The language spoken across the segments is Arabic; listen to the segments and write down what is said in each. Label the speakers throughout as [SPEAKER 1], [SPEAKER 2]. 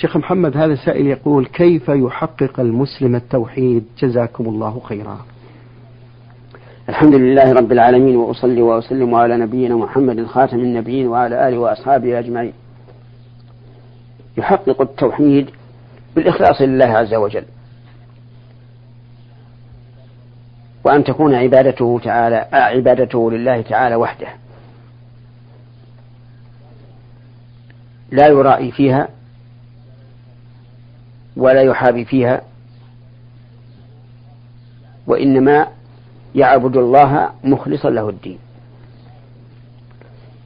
[SPEAKER 1] شيخ محمد هذا سائل يقول كيف يحقق المسلم التوحيد؟ جزاكم الله خيرا.
[SPEAKER 2] الحمد لله رب العالمين وأصلي وأسلم على نبينا محمد خاتم النبيين وعلى آله وأصحابه أجمعين. يحقق التوحيد بالإخلاص لله عز وجل وأن تكون عبادته تعالى عبادته لله تعالى وحده. لا يرائي فيها ولا يحابي فيها وإنما يعبد الله مخلصا له الدين.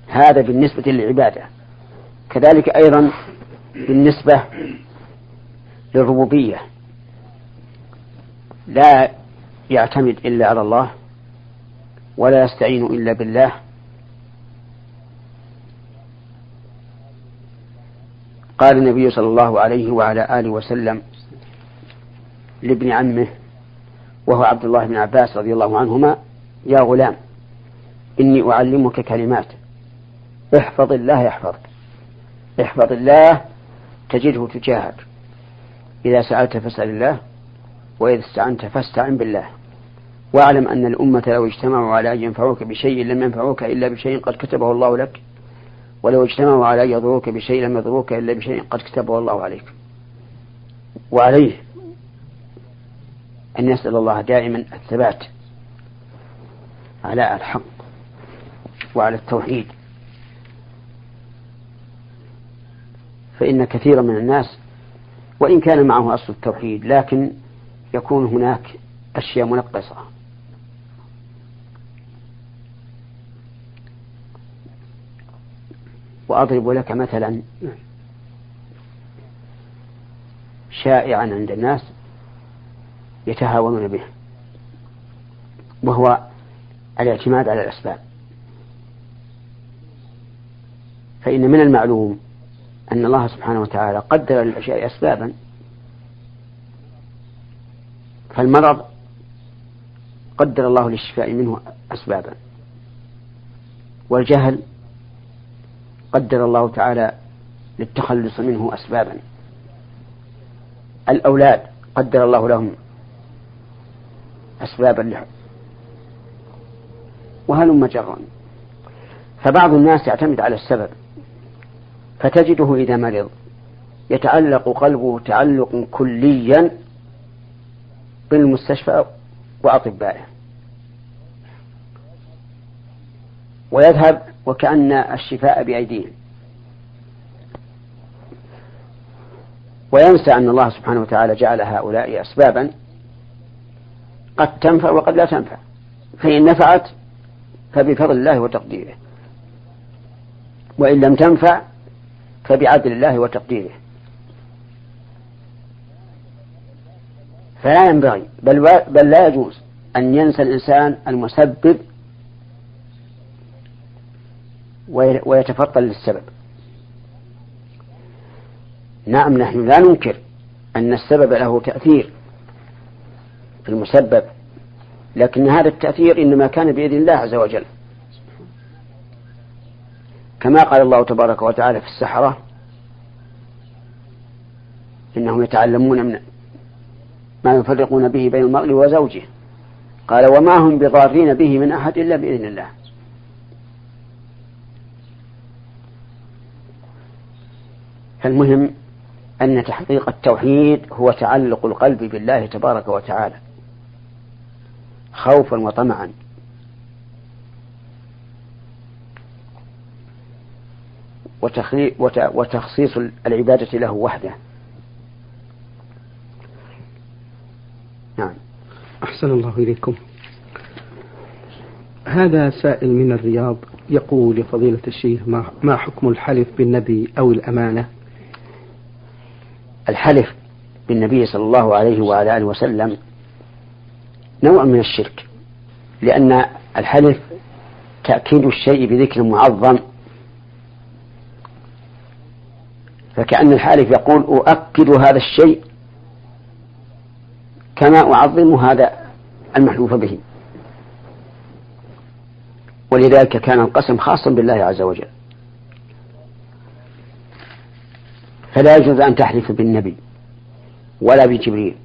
[SPEAKER 2] هذا بالنسبة للعبادة. كذلك أيضا بالنسبة للربوبية. لا يعتمد إلا على الله ولا يستعين إلا بالله. قال النبي صلى الله عليه وعلى آله وسلم لابن عمه وهو عبد الله بن عباس رضي الله عنهما يا غلام إني أعلمك كلمات احفظ الله يحفظك احفظ الله تجده تجاهك إذا سألت فاسأل الله وإذا استعنت فاستعن بالله واعلم أن الأمة لو اجتمعوا على أن ينفعوك بشيء لم ينفعوك إلا بشيء قد كتبه الله لك ولو اجتمعوا على أن يضروك بشيء لم يضروك إلا بشيء قد كتبه الله عليك. وعليه أن يسأل الله دائما الثبات على الحق وعلى التوحيد. فإن كثيرا من الناس وإن كان معه أصل التوحيد لكن يكون هناك أشياء منقصة. وأضرب لك مثلا شائعا عند الناس يتهاونون به وهو الاعتماد على الأسباب. فإن من المعلوم أن الله سبحانه وتعالى قدر للأشياء أسبابا فالمرض قدر الله للشفاء منه أسبابا والجهل قدر الله تعالى للتخلص منه أسبابا. الأولاد قدر الله لهم أسبابا وهلم جرا. فبعض الناس يعتمد على السبب فتجده إذا مرض يتعلق قلبه تعلق كليا بالمستشفى وأطبائه. ويذهب وكأن الشفاء بأيديهم. وينسى أن الله سبحانه وتعالى جعل هؤلاء أسبابا قد تنفع وقد لا تنفع. فإن نفعت فبفضل الله وتقديره. وإن لم تنفع فبعدل الله وتقديره. فلا ينبغي بل, بل لا يجوز أن ينسى الإنسان المسبب ويتفطن للسبب. نعم نحن لا ننكر أن السبب له تأثير في المسبب لكن هذا التأثير إنما كان بإذن الله عز وجل. كما قال الله تبارك وتعالى في السحرة إنهم يتعلمون من ما يفرقون به بين المرء وزوجه. قال وما هم بضارين به من أحد إلا بإذن الله. فالمهم أن تحقيق التوحيد هو تعلق القلب بالله تبارك وتعالى خوفا وطمعا. وتخصيص العبادة له وحده.
[SPEAKER 1] نعم. أحسن الله إليكم. هذا سائل من الرياض يقول لفضيلة الشيخ ما حكم الحلف بالنبي أو الأمانة؟
[SPEAKER 2] الحلف بالنبي صلى الله عليه وعلى آله وسلم نوع من الشرك لأن الحلف تأكيد الشيء بذكر معظم. فكأن الحالف يقول أؤكد هذا الشيء كما أعظم هذا المحلوف به. ولذلك كان القسم خاصا بالله عز وجل. فلا يجوز أن تحلف بالنبي ولا بجبريل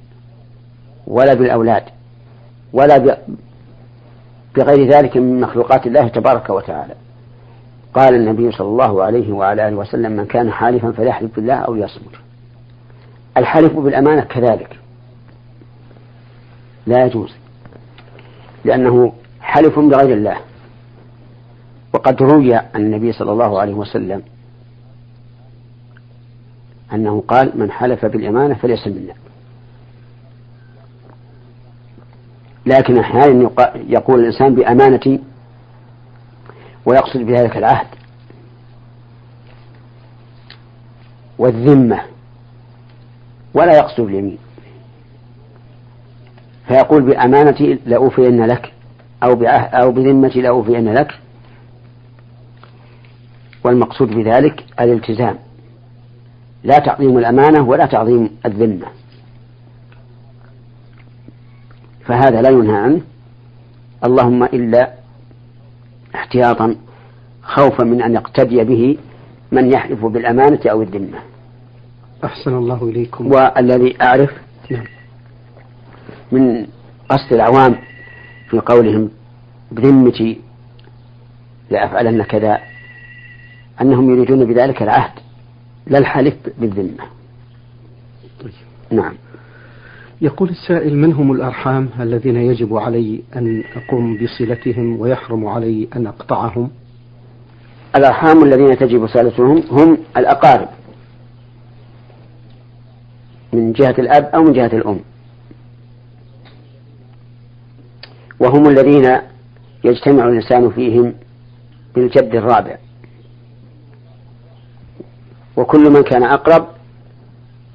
[SPEAKER 2] ولا بالأولاد ولا بغير ذلك من مخلوقات الله تبارك وتعالى. قال النبي صلى الله عليه وعلى آله وسلم من كان حالفا فليحلف بالله أو يصمت الحلف بالأمانة كذلك. لا يجوز. لأنه حلف بغير الله. وقد روي عن النبي صلى الله عليه وسلم أنه قال من حلف بالأمانة فليس منا لكن أحيانا يقول الإنسان بأمانة ويقصد بذلك العهد والذمة ولا يقصد اليمين. فيقول بأمانتي لأوفين لك أو أو بذمتي لأوفين لك والمقصود بذلك الالتزام. لا تعظيم الأمانة ولا تعظيم الذمة. فهذا لا ينهى عنه. اللهم إلا احتياطا خوفا من أن يقتدي به من يحلف بالأمانة أو الذمة.
[SPEAKER 1] أحسن الله إليكم.
[SPEAKER 2] والذي أعرف نعم. من قصد العوام في قولهم بذمتي لأفعلن كذا أنهم يريدون بذلك العهد. لا الحلف بالذمة.
[SPEAKER 1] طيب.
[SPEAKER 2] نعم.
[SPEAKER 1] يقول السائل من هم الأرحام الذين يجب علي أن أقوم بصلتهم ويحرم علي أن أقطعهم؟
[SPEAKER 2] الأرحام الذين تجب صلتهم هم الأقارب. من جهة الأب أو من جهة الأم. وهم الذين يجتمع الإنسان فيهم بالجد الرابع. وكل من كان أقرب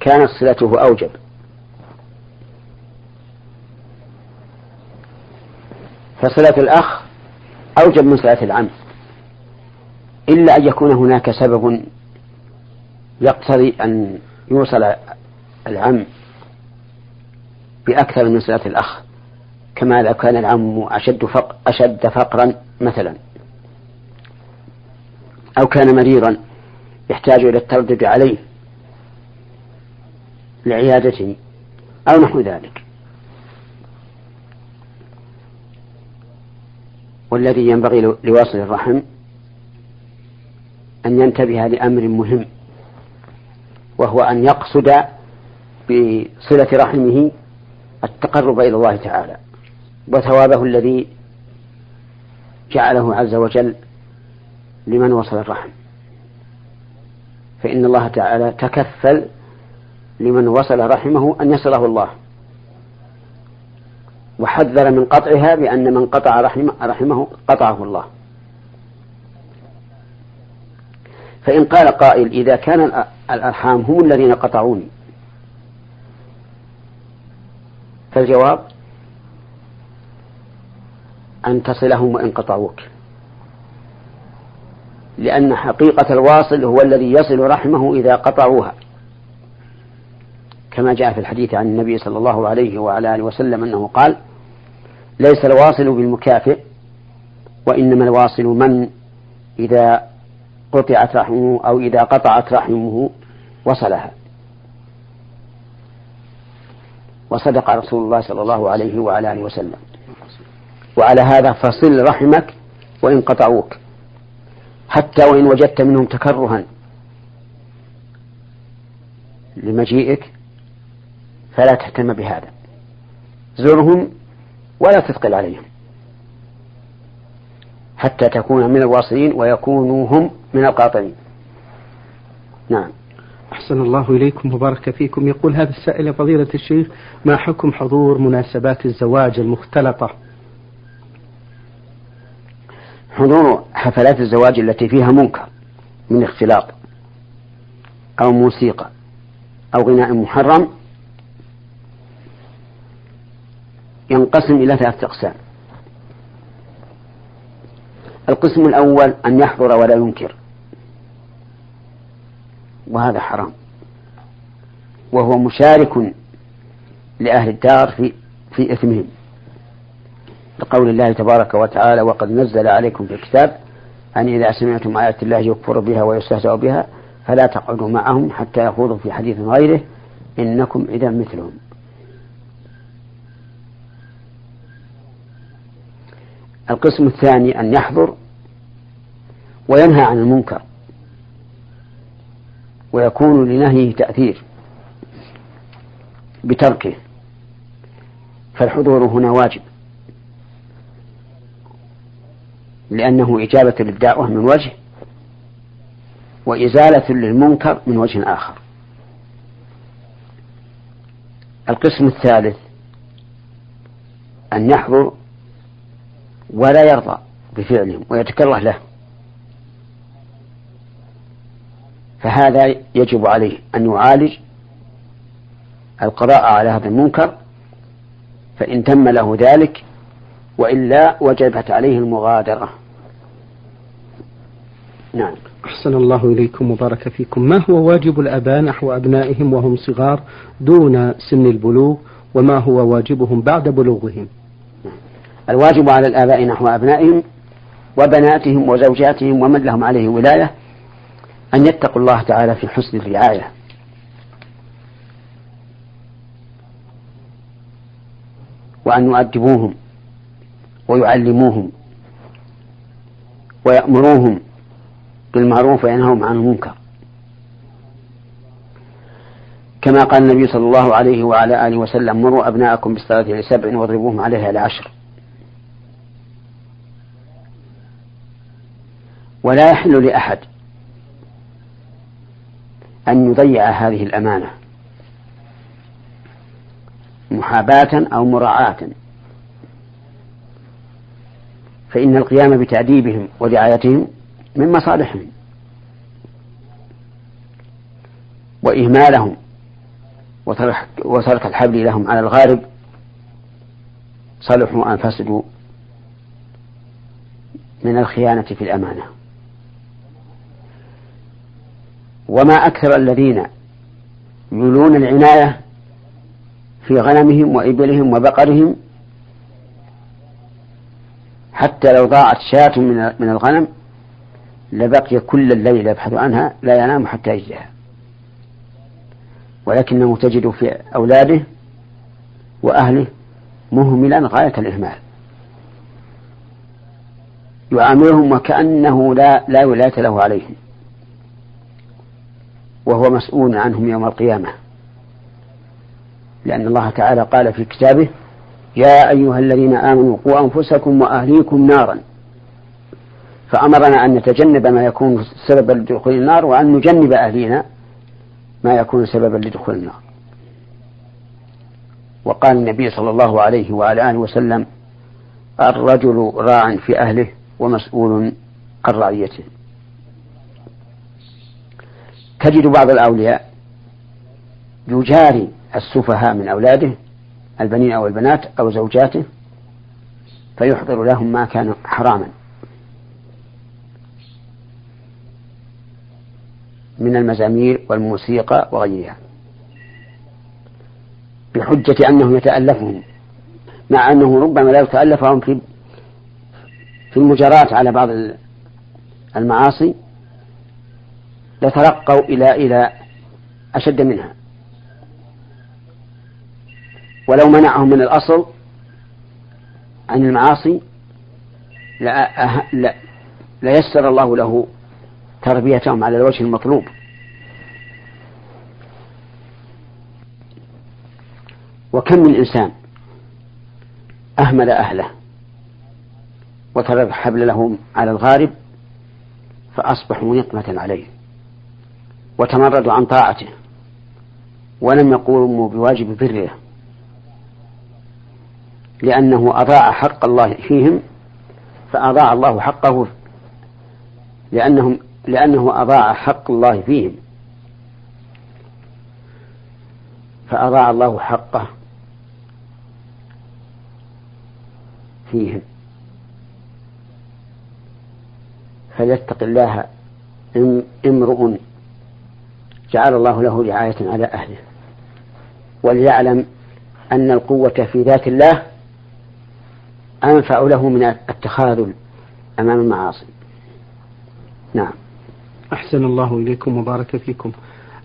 [SPEAKER 2] كانت صلته أوجب. فصلة الأخ أوجب من صلة العم إلا أن يكون هناك سبب يقتضي أن يوصل العم بأكثر من صلة الأخ كما لو كان العم أشد, فق أشد فقرا مثلا أو كان مريضا يحتاج إلى التردد عليه لعيادته أو نحو ذلك. والذي ينبغي لواصل الرحم أن ينتبه لأمر مهم وهو أن يقصد بصلة رحمه التقرب إلى الله تعالى وثوابه الذي جعله عز وجل لمن وصل الرحم. فإن الله تعالى تكفل لمن وصل رحمه أن يصله الله. وحذر من قطعها بأن من قطع رحمه, قطعه الله. فإن قال قائل إذا كان الأرحام هم الذين قطعوني فالجواب أن تصلهم وإن قطعوك. لأن حقيقة الواصل هو الذي يصل رحمه إذا قطعوها. كما جاء في الحديث عن النبي صلى الله عليه وعلى آله وسلم أنه قال ليس الواصل بالمكافئ وإنما الواصل من إذا قطعت رحمه أو إذا قطعت رحمه وصلها. وصدق رسول الله صلى الله عليه وعلى آله وسلم. وعلى هذا فصل رحمك وإن قطعوك. حتى وإن وجدت منهم تكرها لمجيئك فلا تهتم بهذا. زرهم ولا تثقل عليهم حتى تكون من الواصلين ويكونوا هم من القاطعين نعم.
[SPEAKER 1] أحسن الله إليكم وبارك فيكم. يقول هذا السائل فضيلة الشيخ ما حكم حضور مناسبات الزواج المختلطة؟
[SPEAKER 2] حضور حفلات الزواج التي فيها منكر من اختلاط أو موسيقى أو غناء محرم ينقسم إلى ثلاثة أقسام. القسم الأول أن يحضر ولا ينكر. وهذا حرام. وهو مشارك لأهل الدار في في إثمهم. لقول الله تبارك وتعالى وقد نزل عليكم في الكتاب أن إذا سمعتم آيات الله يكفر بها ويستهزأ بها فلا تقعدوا معهم حتى يخوضوا في حديث غيره إنكم إذا مثلهم. القسم الثاني أن يحضر وينهى عن المنكر ويكون لنهيه تأثير بتركه فالحضور هنا واجب. لأنه إجابة للدعوة من وجه وإزالة للمنكر من وجه آخر. القسم الثالث أن يحضر ولا يرضى بفعلهم ويتكره له. فهذا يجب عليه أن يعالج القضاء على هذا المنكر فإن تم له ذلك وإلا وجبت عليه المغادرة.
[SPEAKER 1] نعم. أحسن الله إليكم وبارك فيكم. ما هو واجب الآباء نحو أبنائهم وهم صغار دون سن البلوغ؟ وما هو واجبهم بعد بلوغهم؟
[SPEAKER 2] الواجب على الآباء نحو أبنائهم وبناتهم وزوجاتهم ومن لهم عليه ولاية أن يتقوا الله تعالى في حسن الرعاية. وأن يؤدبوهم. ويعلموهم ويأمروهم بالمعروف وينهوهم عن المنكر. كما قال النبي صلى الله عليه وعلى آله وسلم مروا أبناءكم بالصلاة لسبع واضربوهم عليها لعشر ولا يحل لأحد أن يضيع هذه الأمانة محاباة أو مراعاة. فإن القيام بتأديبهم ورعايتهم من مصالحهم وإهمالهم وترك الحبل لهم على الغارب صلحوا أن فسدوا من الخيانة في الأمانة. وما أكثر الذين يولون العناية في غنمهم وإبلهم وبقرهم حتى لو ضاعت شاة من الغنم لبقي كل الليل يبحث عنها لا ينام حتى يجدها ولكنه تجد في أولاده وأهله مهملا غاية الإهمال. يعاملهم وكأنه لا لا ولاية له عليهم وهو مسؤول عنهم يوم القيامة. لأن الله تعالى قال في كتابه يا أيها الذين آمنوا قوا أنفسكم وأهليكم نارا. فأمرنا أن نتجنب ما يكون سببا لدخول النار وأن نجنب أهلينا ما يكون سببا لدخول النار. وقال النبي صلى الله عليه وعلى آله وسلم الرجل راع في أهله ومسؤول عن رعيته. تجد بعض الأولياء يجاري السفهاء من أولاده البنين أو البنات أو زوجاته فيحضر لهم ما كان حراما. من المزامير والموسيقى وغيرها. بحجة أنه يتألفهم مع أنه ربما لا يتألفهم في في المجاراة على بعض المعاصي لترقوا إلى إلى أشد منها. ولو منعهم من الأصل عن المعاصي ليسر الله له تربيتهم على الوجه المطلوب. وكم من إنسان أهمل أهله وترك الحبل لهم على الغارب فأصبحوا نقمة عليه وتمردوا عن طاعته ولم يقوموا بواجب بره. لأنه أضاع حق الله فيهم فأضاع الله حقه لأنهم لأنه أضاع حق الله فيهم. فأضاع الله حقه فيهم. فليتق الله امرؤ جعل الله له رعاية على أهله وليعلم أن القوة في ذات الله أنفع له من التخاذل أمام المعاصي. نعم.
[SPEAKER 1] أحسن الله إليكم وبارك فيكم.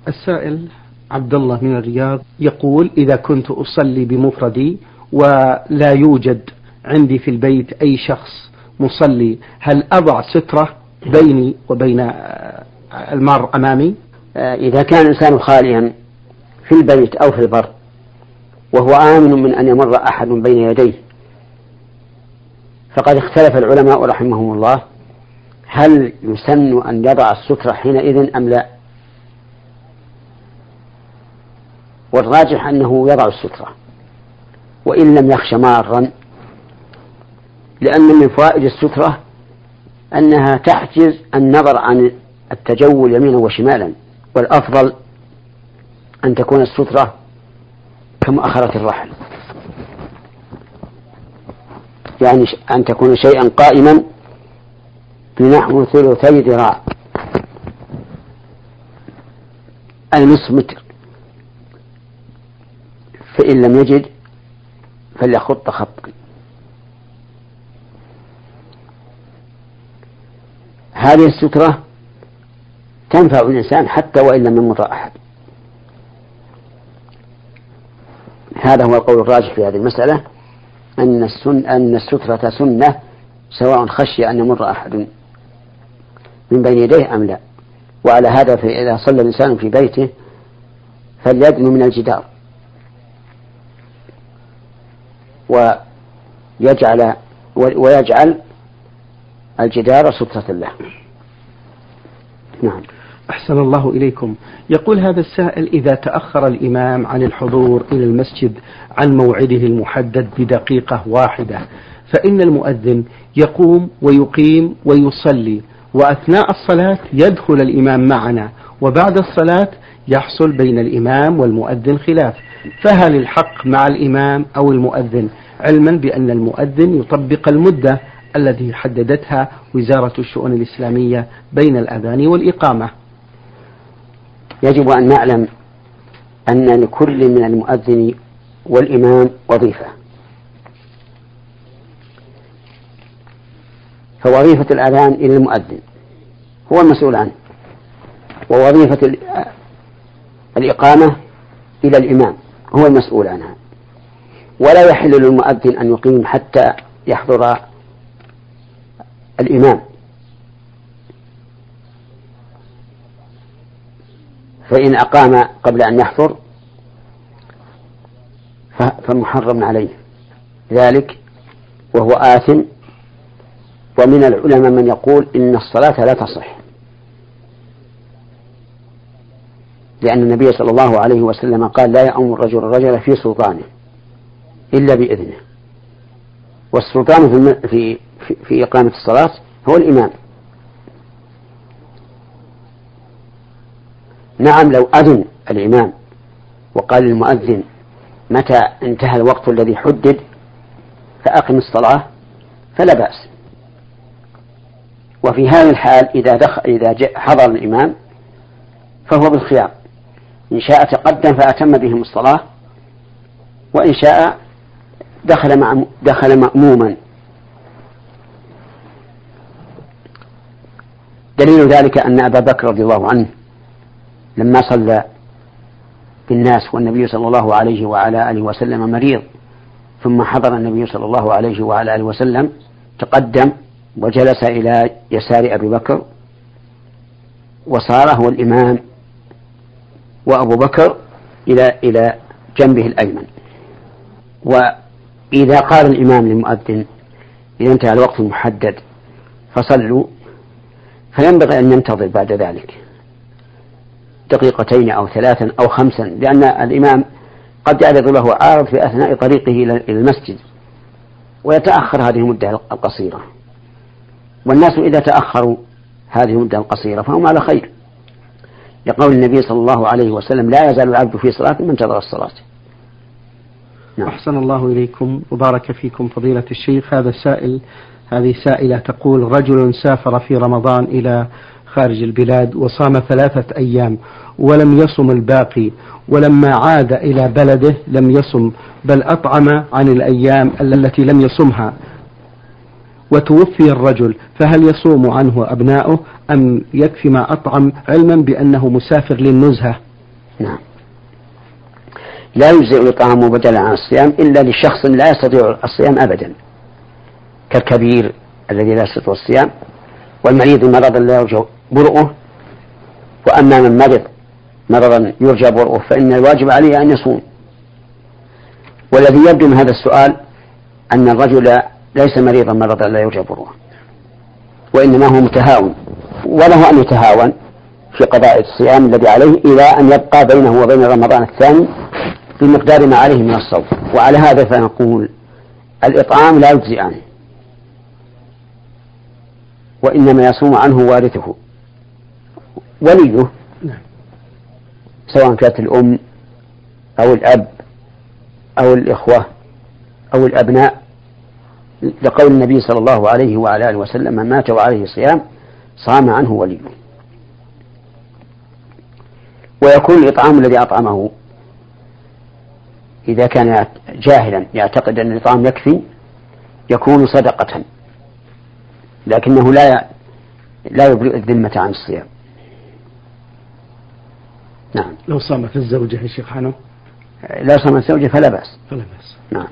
[SPEAKER 1] السائل عبد الله من الرياض يقول إذا كنت أصلي بمفردي ولا يوجد عندي في البيت أي شخص مصلي هل أضع سترة بيني وبين المار أمامي؟
[SPEAKER 2] آه، إذا كان الإنسان خاليا في البيت أو في البر وهو آمن من أن يمر أحد بين يديه فقد اختلف العلماء رحمهم الله هل يسن أن يضع السترة حينئذ أم لا. والراجح أنه يضع السترة وإن لم يخش مارا لأن من فوائد السترة أنها تحجز النظر عن التجول يمينا وشمالا والأفضل أن تكون السترة كمؤخرة الرحل. يعني أن تكون شيئا قائما بنحو ثلثي ذراع. أي نصف متر. فإن لم يجد فليخط خطا. هذه السترة تنفع الإنسان حتى وإن لم يمر أحد. هذا هو القول الراجح في هذه المسألة. أن السن أن السترة سنة سواء خشي أن يمر أحد. من بين يديه أم لا؟ وعلى هذا إذا صلى الإنسان في بيته فليدنو من الجدار. ويجعل ويجعل الجدار سترة له.
[SPEAKER 1] نعم. أحسن الله إليكم. يقول هذا السائل إذا تأخر الإمام عن الحضور إلى المسجد عن موعده المحدد بدقيقة واحدة فإن المؤذن يقوم ويقيم ويصلي وأثناء الصلاة يدخل الإمام معنا وبعد الصلاة يحصل بين الإمام والمؤذن خلاف. فهل الحق مع الإمام أو المؤذن؟ علما بأن المؤذن يطبق المدة التي حددتها وزارة الشؤون الإسلامية بين الأذان والإقامة.
[SPEAKER 2] يجب أن نعلم أن لكل من المؤذن والإمام وظيفة. فوظيفة الأذان إلى المؤذن هو المسؤول عنه ووظيفة الإقامة إلى الإمام هو المسؤول عنها. ولا يحل للمؤذن أن يقيم حتى يحضر الإمام. فإن أقام قبل أن يحضر فمحرم عليه. ذلك وهو آثم ومن العلماء من يقول إن الصلاة لا تصح. لأن النبي صلى الله عليه وسلم قال لا يأمر الرجل الرجل في سلطانه إلا بإذنه. والسلطان في, في, في إقامة الصلاة هو الإمام. نعم لو أذن الإمام وقال للمؤذن متى انتهى الوقت الذي حدد فأقم الصلاة فلا بأس. وفي هذه الحال إذا دخل إذا حضر الإمام فهو بالخيار. إن شاء تقدم فأتم بهم الصلاة وإن شاء دخل مع دخل مأموما. دليل ذلك أن أبا بكر رضي الله عنه لما صلى بالناس والنبي صلى الله عليه وعلى آله وسلم مريض ثم حضر النبي صلى الله عليه وعلى آله وسلم تقدم وجلس إلى يسار أبي بكر وصار هو الإمام وأبو بكر إلى إلى جنبه الأيمن. وإذا قال الإمام للمؤذن إذا انتهى الوقت المحدد فصلوا فينبغي أن ينتظر بعد ذلك. دقيقتين أو ثلاثا أو خمسا لأن الإمام قد يعرض له عارض في أثناء طريقه إلى المسجد ويتأخر هذه المدة القصيرة. والناس إذا تأخروا هذه المدة القصيرة فهم على خير. لقول النبي صلى الله عليه وسلم لا يزال العبد في صلاة من انتظر الصلاة.
[SPEAKER 1] نعم. أحسن الله إليكم وبارك فيكم فضيلة الشيخ. هذا السائل هذه سائلة تقول رجل سافر في رمضان إلى خارج البلاد وصام ثلاثة أيام ولم يصم الباقي ولما عاد إلى بلده لم يصم بل أطعم عن الأيام التي لم يصمها. وتوفي الرجل فهل يصوم عنه أبناؤه أم يكفي ما أطعم علما بأنه مسافر للنزهة؟
[SPEAKER 2] نعم. لا يجزئ الإطعام بدلا عن الصيام إلا لشخص لا يستطيع الصيام أبدا. كالكبير الذي لا يستطيع الصيام والمريض مرضا لا يرجى برؤه وأما من مرض مرضا يرجى برؤه فإن الواجب عليه أن يصوم. والذي يبدو من هذا السؤال أن الرجل ليس مريضا مرضا لا يرجى برؤه وإنما هو متهاون. وله أن يتهاون في قضاء الصيام الذي عليه إلى أن يبقى بينه وبين رمضان الثاني بمقدار ما عليه من الصوم. وعلى هذا فنقول الإطعام لا يجزي عنه وإنما يصوم عنه وارثه. وليه؟ نعم. سواء كانت الأم أو الأب أو الإخوة أو الأبناء. لقول النبي صلى الله عليه وعلى آله وسلم من مات وعليه صيام صام عنه وليه. ويكون الإطعام الذي أطعمه إذا كان جاهلا يعتقد أن الإطعام يكفي يكون صدقة لكنه لا لا يبرئ الذمة عن الصيام.
[SPEAKER 1] نعم. لو صامت الزوجة يا شيخ حنو؟
[SPEAKER 2] لا صامت الزوجة فلا بأس.
[SPEAKER 1] فلا بأس.
[SPEAKER 2] نعم.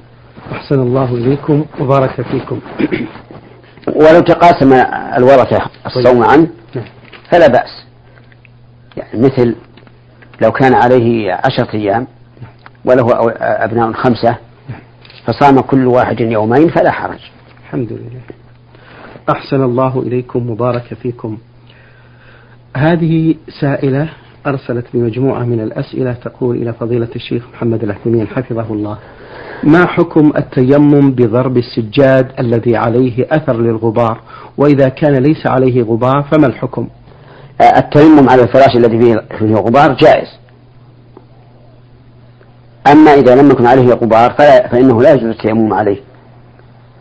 [SPEAKER 1] أحسن الله إليكم وبارك فيكم.
[SPEAKER 2] ولو تقاسم الورثة الصوم طيب. عنه نعم. فلا بأس. يعني مثل لو كان عليه عشرة أيام وله أبناء خمسة فصام كل واحد يومين فلا حرج.
[SPEAKER 1] الحمد لله. أحسن الله إليكم مبارك فيكم. هذه سائلة أرسلت بمجموعة من الأسئلة تقول إلى فضيلة الشيخ محمد العثيمين حفظه الله. ما حكم التيمم بضرب السجاد الذي عليه أثر للغبار؟ وإذا كان ليس عليه غبار فما الحكم؟
[SPEAKER 2] التيمم على الفراش الذي فيه غبار جائز. أما إذا لم يكن عليه غبار فإنه لا يجوز التيمم عليه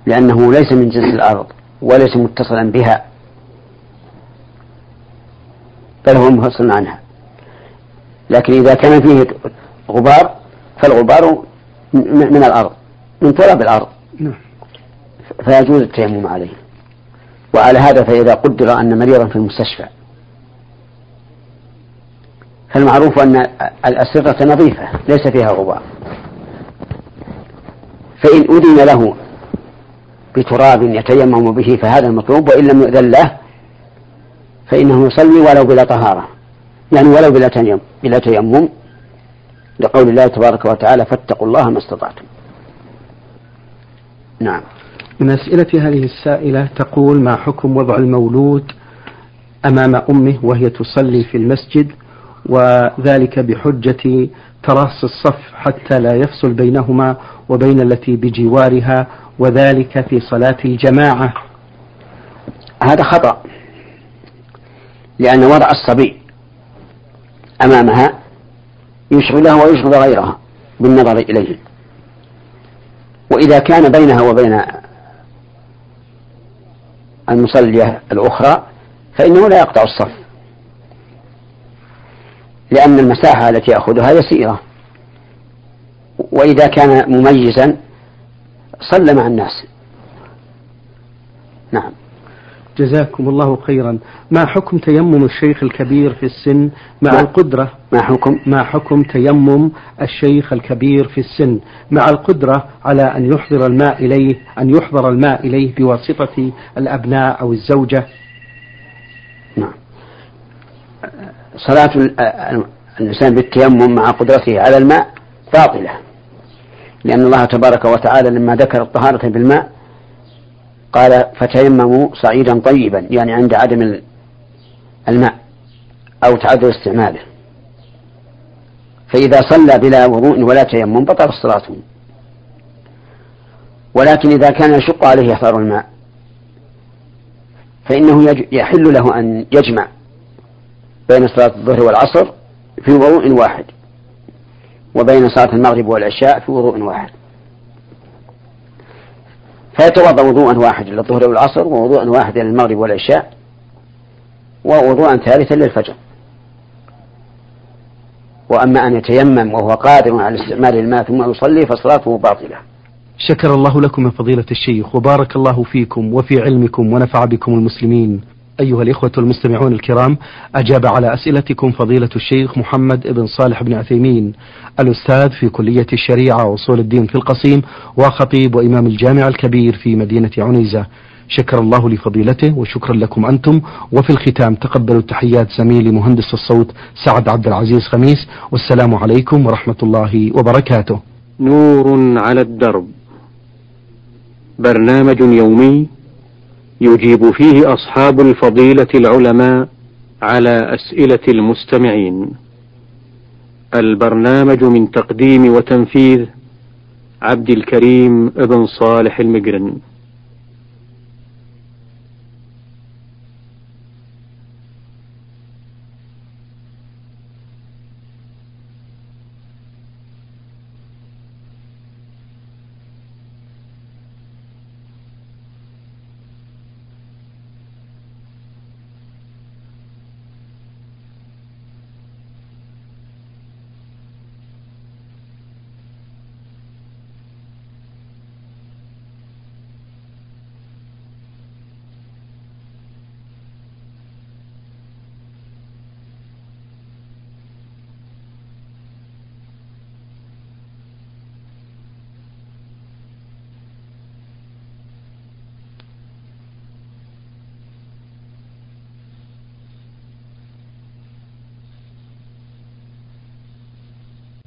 [SPEAKER 2] لأنه ليس من جنس الأرض وليس متصلا بها بل هو منفصل عنها. لكن إذا كان فيه غبار فالغبار من الأرض من تراب الأرض. نعم. فيجوز التيمم عليه. وعلى هذا فإذا قدر أن مريضا في المستشفى. فالمعروف أن الأسرة نظيفة ليس فيها غبار. فإن أذن له بتراب يتيمم به فهذا المطلوب. وإن لم يؤذن له فإنه يصلي ولو بلا طهارة. يعني ولو بلا تيمم بلا تيمم لقول الله تبارك وتعالى فاتقوا الله ما استطعتم. نعم.
[SPEAKER 1] من أسئلة هذه السائلة تقول ما حكم وضع المولود أمام أمه وهي تصلي في المسجد؟ وذلك بحجة تراص الصف حتى لا يفصل بينهما وبين التي بجوارها وذلك في صلاة الجماعة.
[SPEAKER 2] هذا خطأ لأن وضع الصبي أمامها يشغلها ويشغل غيرها بالنظر إليه. وإذا كان بينها وبين المصلية الأخرى فإنه لا يقطع الصف لأن المساحة التي يأخذها يسيرة. وإذا كان مميزا صلى مع الناس. نعم.
[SPEAKER 1] جزاكم الله خيرا. ما حكم تيمم الشيخ الكبير في السن مع ما القدرة؟
[SPEAKER 2] ما حكم؟
[SPEAKER 1] ما حكم تيمم الشيخ الكبير في السن مع القدرة على أن يحضر الماء إليه أن يحضر الماء إليه بواسطة الأبناء أو الزوجة؟
[SPEAKER 2] نعم. صلاة الإنسان بالتيمم مع قدرته على الماء باطلة لأن الله تبارك وتعالى لما ذكر الطهارة بالماء قال فتيمموا صعيدا طيبا يعني عند عدم الماء أو تعذر استعماله. فإذا صلى بلا وضوء ولا تيمم بطل صلاته ولكن إذا كان يشق عليه إحضار الماء فإنه يحل له أن يجمع بين صلاة الظهر والعصر في وضوء واحد وبين صلاة المغرب والعشاء في وضوء واحد. فيتوضأ وضوءا واحدا للظهر والعصر ووضوءا واحدا للمغرب والعشاء ووضوءا ثالثا للفجر. وأما أن يتيمم وهو قادر على استعمال الماء ثم يصلي فصلاته باطلة.
[SPEAKER 1] شكر الله لكم من فضيلة الشيخ وبارك الله فيكم وفي علمكم ونفع بكم المسلمين. أيها الإخوة المستمعون الكرام أجاب على أسئلتكم فضيلة الشيخ محمد بن صالح بن عثيمين الأستاذ في كلية الشريعة وأصول الدين في القصيم وخطيب وإمام الجامع الكبير في مدينة عنيزة. شكر الله لفضيلته وشكرا لكم أنتم. وفي الختام تقبلوا تحيات زميلي مهندس الصوت سعد عبد العزيز خميس. والسلام عليكم ورحمة الله وبركاته.
[SPEAKER 3] نور على الدرب. برنامج يومي يجيب فيه أصحاب الفضيلة العلماء على أسئلة المستمعين. البرنامج من تقديم وتنفيذ عبد الكريم بن صالح المجرن.